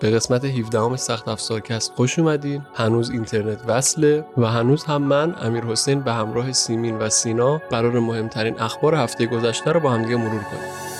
به قسمت 17 سخت افزارکست خوش اومدین. هنوز اینترنت وصله و هنوز هم من امیر حسین به همراه سیمین و سینا قرار مهمترین اخبار هفته گذشته رو با همدیگه مرور کنیم.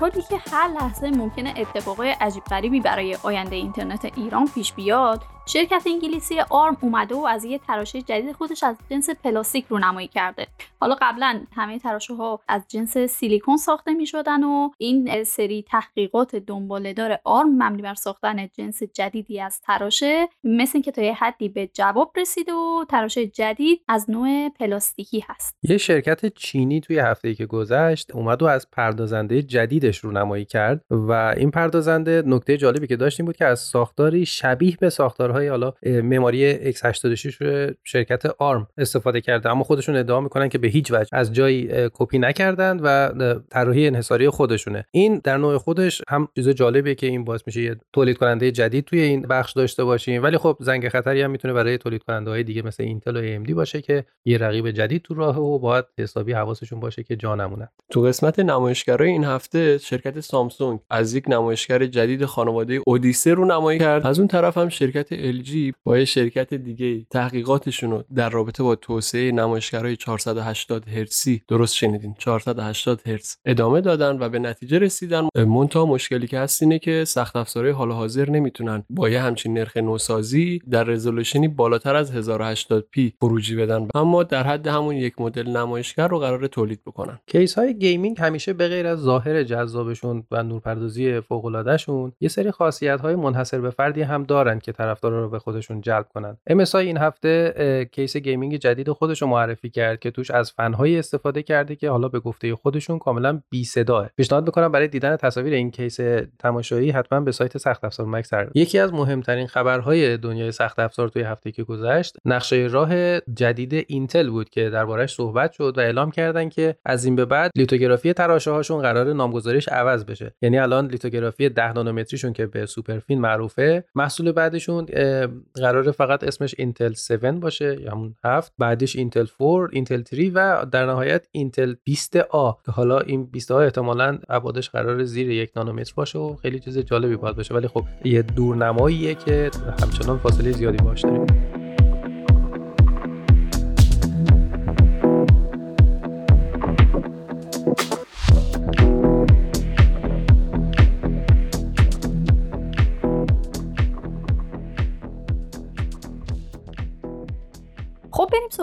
حالی که هر لحظه ممکنه اتفاقای عجیب غریبی برای آینده اینترنت ایران پیش بیاد شرکت انگلیسی آرم اومده و از یه تراشه جدید خودش از جنس پلاستیک رونمایی کرده. حالا قبلا همه تراشه ها از جنس سیلیکون ساخته می شدن و این سری تحقیقات دنبالهدار آرم مبنی بر ساختن جنس جدیدی از تراشه مثل اینکه تا یه حدی به جواب رسید و تراشه جدید از نوع پلاستیکی هست. یه شرکت چینی توی هفته که گذشت اومد و از پردازنده جدیدش رونمایی کرد و این پردازنده نکته جالبی که داشتیم بود که از ساختاری شبیه به ساختارهای های حالا مموری x86 شرکت آرم استفاده کرده. اما خودشون ادعا می‌کنن که به هیچ وجه از جایی کپی نکردن و طراحی انحصاری خودشونه. این در نوع خودش هم چیز جالبیه که این باعث میشه یه تولید کننده جدید توی این بخش داشته باشیم. ولی خب زنگ خطری هم می‌تونه برای تولید کننده های دیگه مثل اینتل و AMD باشه که یه رقیب جدید تو راهه و باید حسابی حواسشون باشه که جا نمونن. تو قسمت نمایشگرای این هفته شرکت سامسونگ از یک نمایشگر جدید خانواده اودیسه رو نمایی کرد. از اون طرف هم شرکت LG با یه شرکت دیگه تحقیقاتشون رو در رابطه با توسعه نمایشگرهای 480 هرتزی درست شنیدین؟ 480 هرتز. ادامه دادن و به نتیجه رسیدن منتها مشکلی که هست اینه که سخت افزارهای حال حاضر نمی‌تونن با یه همچین نرخ نوسازی در رزولوشنی بالاتر از 1080p خروجی بدن. اما در حد همون یک مدل نمایشگر رو قرار تولید بکنن. کیس های gaming همیشه به غیر از ظاهر جذابشون و نورپردازی فوق العاده یه سری خاصیت های منحصر به فردی هم دارن که طرفدار رو به خودشون جلب کنن. MSI این هفته کیس gaming جدید خودش رو معرفی کرد که توش از فنهایی استفاده کرده که حالا به گفته خودشون کاملا بی صداه پیشنهاد می‌کنم برای دیدن تصاویر این کیس تماشایی حتما به سایت سخت افزار مگ سر یکی از مهمترین خبرهای دنیای سخت افزار توی هفته که گذشت نقشه راه جدید اینتل بود که دربارش صحبت شد و اعلام کردن که از این به بعد لیتوگرافی تراشه هاشون قرار نامگذاریش عوض بشه. یعنی الان لیتوگرافی 10 نانومتریشون که به SuperFin معروفه محصول بعدشون قرار فقط اسمش اینتل 7 باشه یا همون 7 بعدش اینتل 4 اینتل 3 و در نهایت اینتل 20 A. که حالا این 20 A احتمالاً ابعادش قرار زیر یک نانومتر باشه و خیلی چیز جالبی باید باشه. ولی خب یه دورنماییه که همچنان فاصله زیادی باش داریم.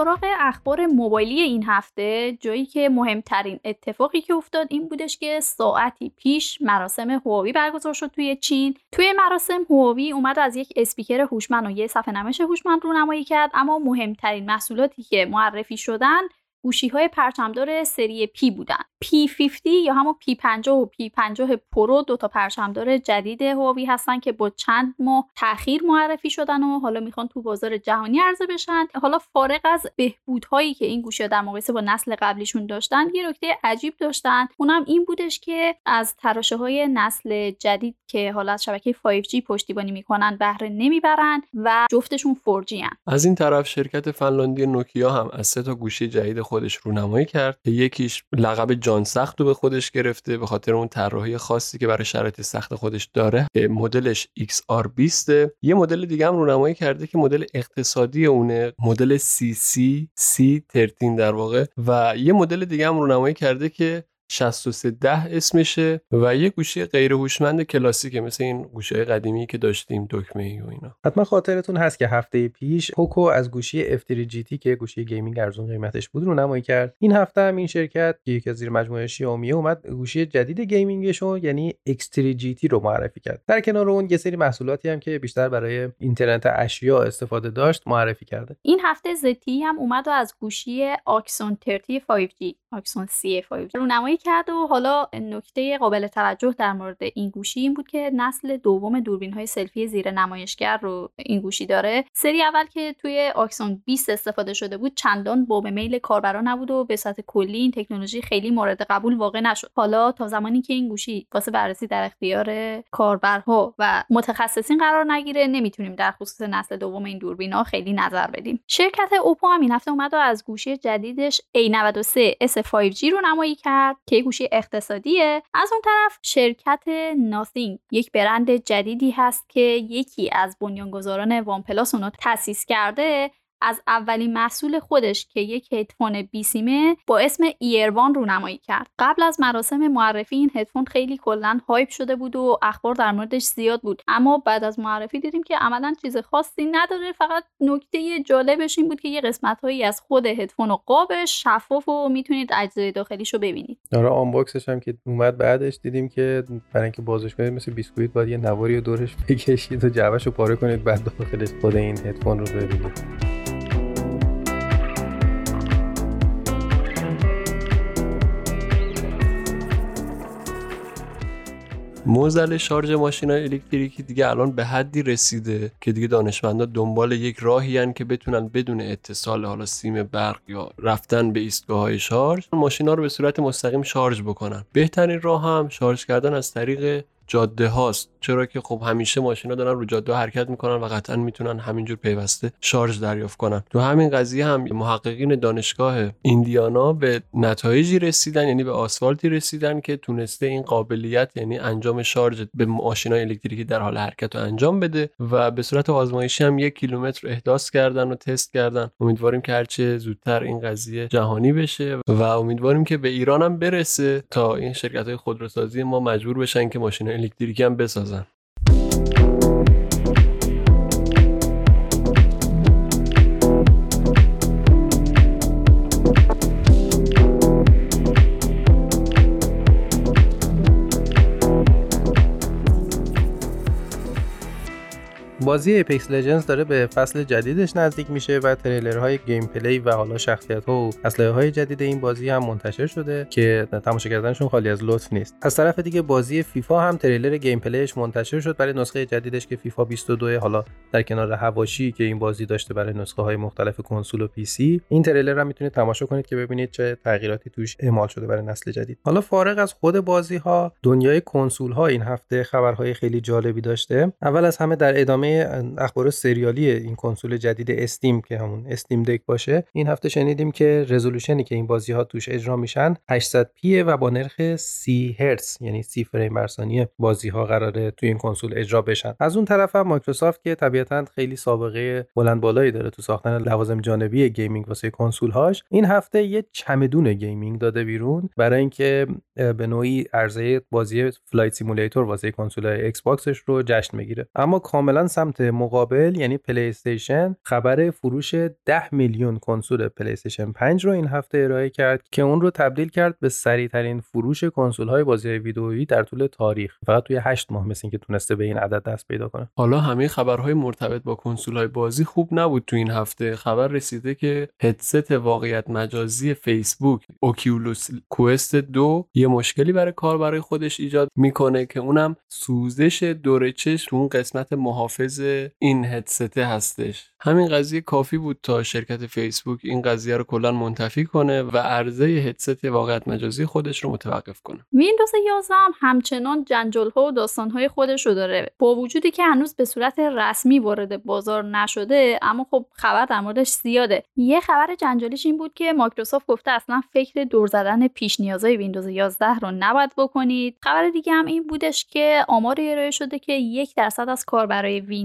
سراغ اخبار موبایلی این هفته جایی که مهمترین اتفاقی که افتاد این بودش که ساعتی پیش مراسم هواوی برگزار شد توی چین. توی مراسم هواوی اومد از یک اسپیکر هوشمند و یه صفحه نمایش هوشمند رونمایی کرد اما مهمترین محصولاتی که معرفی شدن گوشی های پرچمدار سری P بودن. P50 یا همون P50 و P50 Pro دو تا پرچمدار جدید هواوی هستن که با چند ماه تاخیر معرفی شدن و حالا می‌خوان تو بازار جهانی عرضه بشن. حالا فارغ از بهبودهایی که این گوشی در مقایسه با نسل قبلیشون داشتن یه نکته عجیب داشتن. اونم این بودش که از تراشه های نسل جدید که حالا از شبکه 5G پشتیبانی می‌کنن بهره نمی‌برن و جفتشون 4G هن. از این طرف شرکت فنلاندی نوکیا هم از سه تا گوشی جدید خودش رونمایی کرد. که یکیش لقب جان سخت رو به خودش گرفته به خاطر اون طراحی خاصی که برای شرایط سخت خودش داره. که مدلش XR20 یه مدل دیگه هم رونمایی کرده که مدل اقتصادی اونه. مدل CC C13 در واقع. و یه مدل دیگه هم رونمایی کرده که 6310 اسمشه و یه گوشی غیر هوشمند کلاسیکه مثل این گوشی قدیمی که داشتیم دکمه ای و اینا. حتما خاطرتون هست که هفته پیش پوکو از گوشی F3 GT که گوشی gaming ارزون قیمتش بود رو نمایی کرد. این هفته هم این شرکت که یکی از زیر مجموعه شیائومی اومد گوشی جدید gaming ش رو یعنی X3 GT رو معرفی کرد. در کنار اون یه سری محصولاتی هم که بیشتر برای اینترنت اشیا استفاده داشت معرفی کرده. این هفته ZTE هم اومد و از گوشی Axon 30 5G Axon 3 5G رو نمایی کرد و حالا نکته قابل توجه در مورد این گوشی این بود که نسل دوم دوربین های سلفی زیر نمایشگر رو این گوشی داره. سری اول که توی Axon 20 استفاده شده بود چندان باب میل کاربران نبود و به صورت کلی این تکنولوژی خیلی مورد قبول واقع نشد. حالا تا زمانی که این گوشی واسه بررسی در اختیار کاربرها و متخصصین قرار نگیره نمی‌تونیم در خصوص نسل دوم این دوربینا خیلی نظر بدیم. شرکت اوپو هم این هفته اومد و از گوشی جدیدش A93s 5G رو نمایی کرد. که گوشی اقتصادیه. از اون طرف شرکت Nothing یک برند جدیدی هست که یکی از بنیانگذاران OnePlus اونو تأسیس کرده. از اولین محصول خودش که یک هدفون بیسیمه با اسم Ear One رونمایی کرد. قبل از مراسم معرفی این هدفون خیلی کلا hype شده بود و اخبار در موردش زیاد بود. اما بعد از معرفی دیدیم که عملا چیز خاصی نداره. فقط نکته جالبش این بود که یه قسمت هایی از خود هدفون و قابش شفاف و می‌تونید اجزای داخلیش رو ببینید. آره unbox ش هم که اومد بعدش دیدیم که برای اینکه بازش کنید مثل بیسکویت باید یه نواری دورش بکشید و جعبش رو پاره کنید بعد داخلش خود این هدفون رو ببینید. معضل شارژ ماشین های الکتریکی دیگه الان به حدی رسیده که دیگه دانشمندا دنبال یک راهی هن که بتونن بدون اتصال حالا سیم برق یا رفتن به ایستگاه های شارژ ماشینا رو به صورت مستقیم شارژ بکنن. بهترین راه هم شارژ کردن از طریق جاده هاست چرا که خب همیشه ماشینا دارن رو جاده حرکت می‌کنن و قطعا می‌تونن همینجور پیوسته شارژ دریافت کنن. تو همین قضیه هم محققین دانشگاه ایندیانا به نتایجی رسیدن یعنی به آسفالتی رسیدن که تونسته این قابلیت یعنی انجام شارژ به ماشینای الکتریکی در حال حرکت رو انجام بده و به صورت آزمایشی هم یک کیلومتر احداث کردن و تست کردن. امیدواریم که هرچه زودتر این قضیه جهانی بشه و امیدواریم که به ایران هم برسه تا این شرکت های خودروسازی ما مجبور بشن که ماشین الکتریکی هم بسازن. بازی Apex Legends داره به فصل جدیدش نزدیک میشه و تریلرهای gameplay و حالا شخصیت ها و اسلحه های جدید این بازی هم منتشر شده که تماشا کردنشون خالی از لطف نیست. از طرف دیگه بازی فیفا هم تریلر gameplay ش منتشر شد برای نسخه جدیدش که فیفا 22 حالا در کنار حواشی که این بازی داشته برای نسخه های مختلف کنسول و PC. این تریلر هم می‌تونید تماشا کنید که ببینید چه تغییراتی توش اعمال شده برای نسل جدید. حالا فارغ از خود بازی ها دنیای کنسول ها این هفته خبرهای خیلی جالبی داشته. اول از همه در ادامه اخبار سریالی این کنسول جدید Steam که همون Steam Deck باشه این هفته شنیدیم که رزولوشنی که این بازی ها توش اجرا میشن 800 p ئه و با نرخ 30 هرتز یعنی 30 فریم بر ثانیه بازی ها قراره توی این کنسول اجرا بشن. از اون طرف هم مایکروسافت که طبیعتا خیلی سابقه بلند بالایی داره تو ساختن لوازم جانبی gaming واسه کنسول هاش این هفته یه چمدون gaming داده بیرون برای اینکه به نوعی عرضه بازی Flight Simulator واسه کنسول ایکس باکسش رو جشن بگیره اما کاملا سمت مقابل یعنی پلی استیشن خبر فروش 10 میلیون کنسول پلی استیشن 5 رو این هفته ارائه کرد که اون رو تبدیل کرد به سریع ترین فروش کنسول های بازی ویدئویی در طول تاریخ. فقط توی 8 ماه مثل اینکه تونسته به این عدد دست پیدا کنه. حالا همه خبرهای مرتبط با کنسول های بازی خوب نبود تو این هفته. خبر رسیده که هدست واقعیت مجازی فیسبوک Oculus Quest دو یه مشکلی برای کاربرای خودش ایجاد می‌کنه که اونم سوزش دور چشم تو اون قسمت محافظ این هدسته هستش. همین قضیه کافی بود تا شرکت فیسبوک این قضیه رو کلا منتفی کنه و عرضه هدست واقعیت مجازی خودش رو متوقف کنه. ویندوز 11 هم همچنان جنجال ها و داستان های خودش رو داره. با وجودی که هنوز به صورت رسمی وارد بازار نشده اما خب خبر در موردش زیاده. یه خبر جنجالیش این بود که مایکروسافت گفته اصلا فکر دور زدن پیش نیازهای ویندوز 11 رو نباید بکنید. خبر دیگه هم این بودش که آماری ارائه شده که یک درصد از کاربرای ویندوز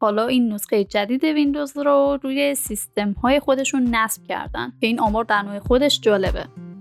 حالا این نسخه جدید ویندوز رو روی سیستم های خودشون نصب کردن که این آمار در نوع خودش جالبه.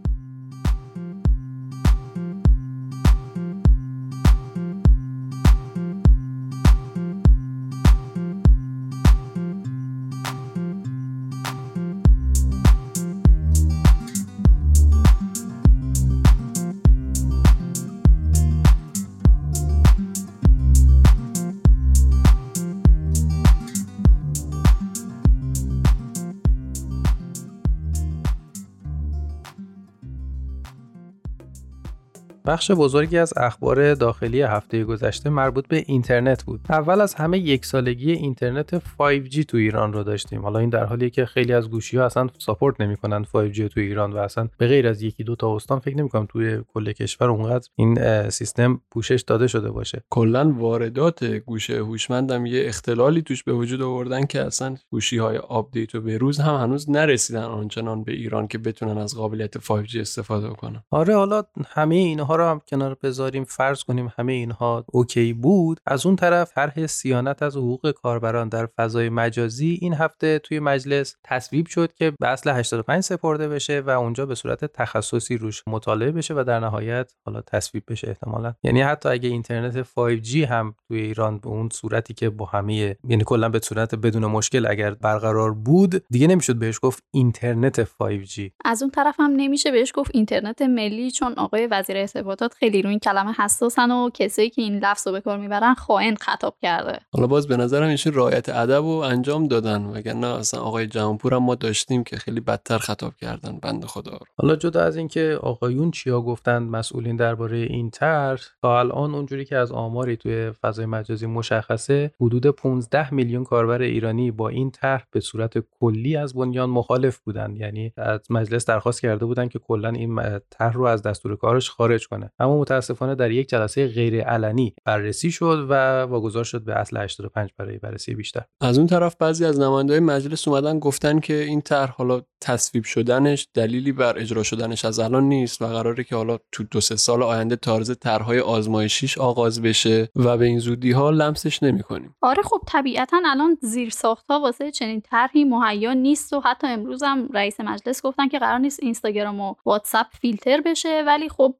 بخش بزرگی از اخبار داخلی هفته گذشته مربوط به اینترنت بود. اول از همه یک سالگی اینترنت 5G تو ایران رو داشتیم. حالا این در حالیه که خیلی از گوشی ها اصلا support نمی‌کنن 5G تو ایران و اصلا به غیر از یکی دو تا استان فکر نمی‌کنم توی کل کشور اونقدر این سیستم پوشش داده شده باشه. کلا واردات گوشی هوشمندم یه اختلالی توش به وجود آوردن که اصلا گوشی های update و به روز هم هنوز نرسیدن آنچنان به ایران که بتونن از قابلیت 5G استفاده کنن. آره حالا همه اینها رو هم کنار بذاریم فرض کنیم همه اینها اوکی بود. از اون طرف طرح سیانت از حقوق کاربران در فضای مجازی این هفته توی مجلس تصویب شد که به اصل 85 سپرده بشه و اونجا به صورت تخصصی روش مطالعه بشه و در نهایت حالا تصویب بشه احتمالا. یعنی حتی اگه اینترنت 5G هم توی ایران به اون صورتی که با همه یعنی کلا به صورت بدون مشکل اگر برقرار بود دیگه نمی‌شد بهش گفت اینترنت 5G از اون طرف هم نمیشه بهش گفت اینترنت ملی چون آقای وزیر ارتباطات خیلی روی این کلمه حساسن و کسایی که این لفظ رو به کار می‌برن خائن خطاب کرده. حالا باز به نظرم ایشون رعایت ادب و انجام دادن وگرنه اصلا آقای جهانپور هم ما داشتیم که خیلی بدتر خطاب کردن بنده خدا رو. حالا جدا از اینکه آقایون چیا گفتند مسئولین درباره این طرح تا الان اونجوری که از آماری توی فضای مجازی مشخصه حدود 15 میلیون کاربر ایرانی با این طرح به صورت کلی از بنیان مخالف بودند یعنی از مجلس درخواست کرده بودند که کلا این طرح رو از دستور کارش خارج کنه اما متاسفانه در یک جلسه غیر علنی بررسی شد و واگذار شد به اصل 85 برای بررسی بیشتر. از اون طرف بعضی از نمایندهای مجلس اومدن گفتن که این طرح حالا تصویب شدنش دلیلی بر اجرا شدنش از الان نیست و قراره که حالا تو دو سه سال آینده تارز طرحهای آزمایشیش آغاز بشه و به این زودی ها لمسش نمی‌کنیم آره خب طبیعتا الان زیر ساخت ها واسه چنین طرحی مهیا نیست و حتی امروز هم رئیس مجلس گفتن که قرار نیست اینستاگرام و واتساپ فیلتر بشه ولی خب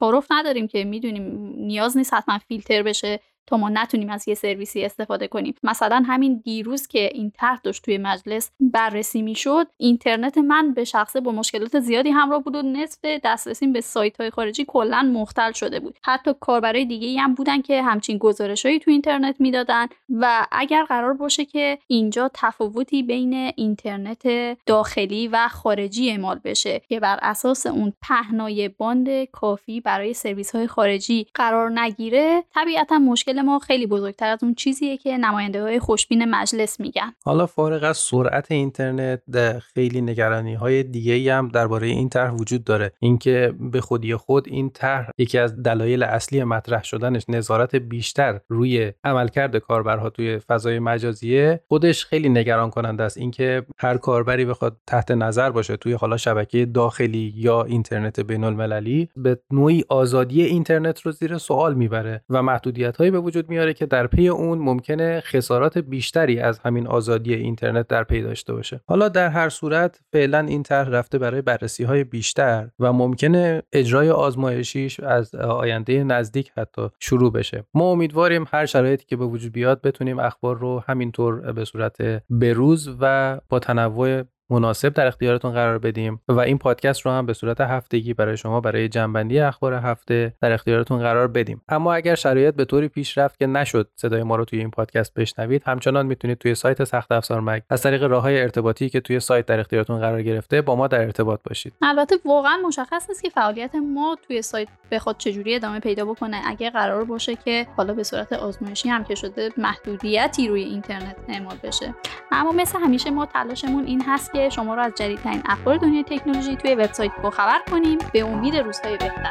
تعارف نداریم که می‌دونیم نیاز نیست حتما فیلتر بشه. تا ما نتونیم از یه سرویسی استفاده کنیم. مثلا همین دیروز که این طرح داشت توی مجلس بررسی می‌شد اینترنت من به شخصه با مشکلات زیادی همراه بود و نصف دسترسی به سایت های خارجی کلا مختل شده بود. حتی کاربرای دیگه هم بودن که همچین گزارشهایی تو اینترنت می‌دادن و اگر قرار باشه که اینجا تفاوتی بین اینترنت داخلی و خارجی اعمال بشه که بر اساس اون پهنای باند کافی برای سرویس های خارجی قرار نگیره طبیعتا مشکل ما خیلی بزرگتر از اون چیزیه که نماینده های خوشبین مجلس میگن. حالا فارغ از سرعت اینترنت خیلی نگرانی های دیگه هم درباره این طرح وجود داره. اینکه به خودی خود این طرح یکی از دلایل اصلی مطرح شدنش نظارت بیشتر روی عملکرد کاربرها توی فضای مجازیه خودش خیلی نگران کننده است. اینکه هر کاربری بخواد تحت نظر باشه توی حالا شبکه داخلی یا اینترنت بین المللی به نوعی آزادی اینترنت رو زیر سوال می‌بره و محدودیت های به وجود میاره که در پی اون ممکنه خسارات بیشتری از همین آزادی اینترنت در پی داشته باشه. حالا در هر صورت فعلا این طرح رفته برای بررسی های بیشتر و ممکنه اجرای آزمایشیش از آینده نزدیک حتی شروع بشه. ما امیدواریم هر شرایطی که به وجود بیاد بتونیم اخبار رو همینطور به صورت بروز و با تنوع مناسب در اختیارتون قرار بدیم و این پادکست رو هم به صورت هفتگی برای شما برای جنبندی اخبار هفته در اختیارتون قرار بدیم. اما اگر شرایط به طوری پیش رفت که نشد صدای ما رو توی این پادکست بشنوید همچنان می‌تونید توی سایت سخت افزار مک از طریق راه های ارتباطی که توی سایت در اختیارتون قرار گرفته با ما در ارتباط باشید. البته واقعا مشخص نیست که فعالیت ما توی سایت بخواد چجوری ادامه پیدا بکنه. اگه قرار باشه که حالا به صورت آزمایشی هم که شده محدودیتی روی اینترنت اعمال بشه. اما مثل همیشه ما تلاشمون این هست که شما رو از جدیدترین اخبار دنیای تکنولوژی توی وبسایت خبر کنیم. به امید روزهای بهتر.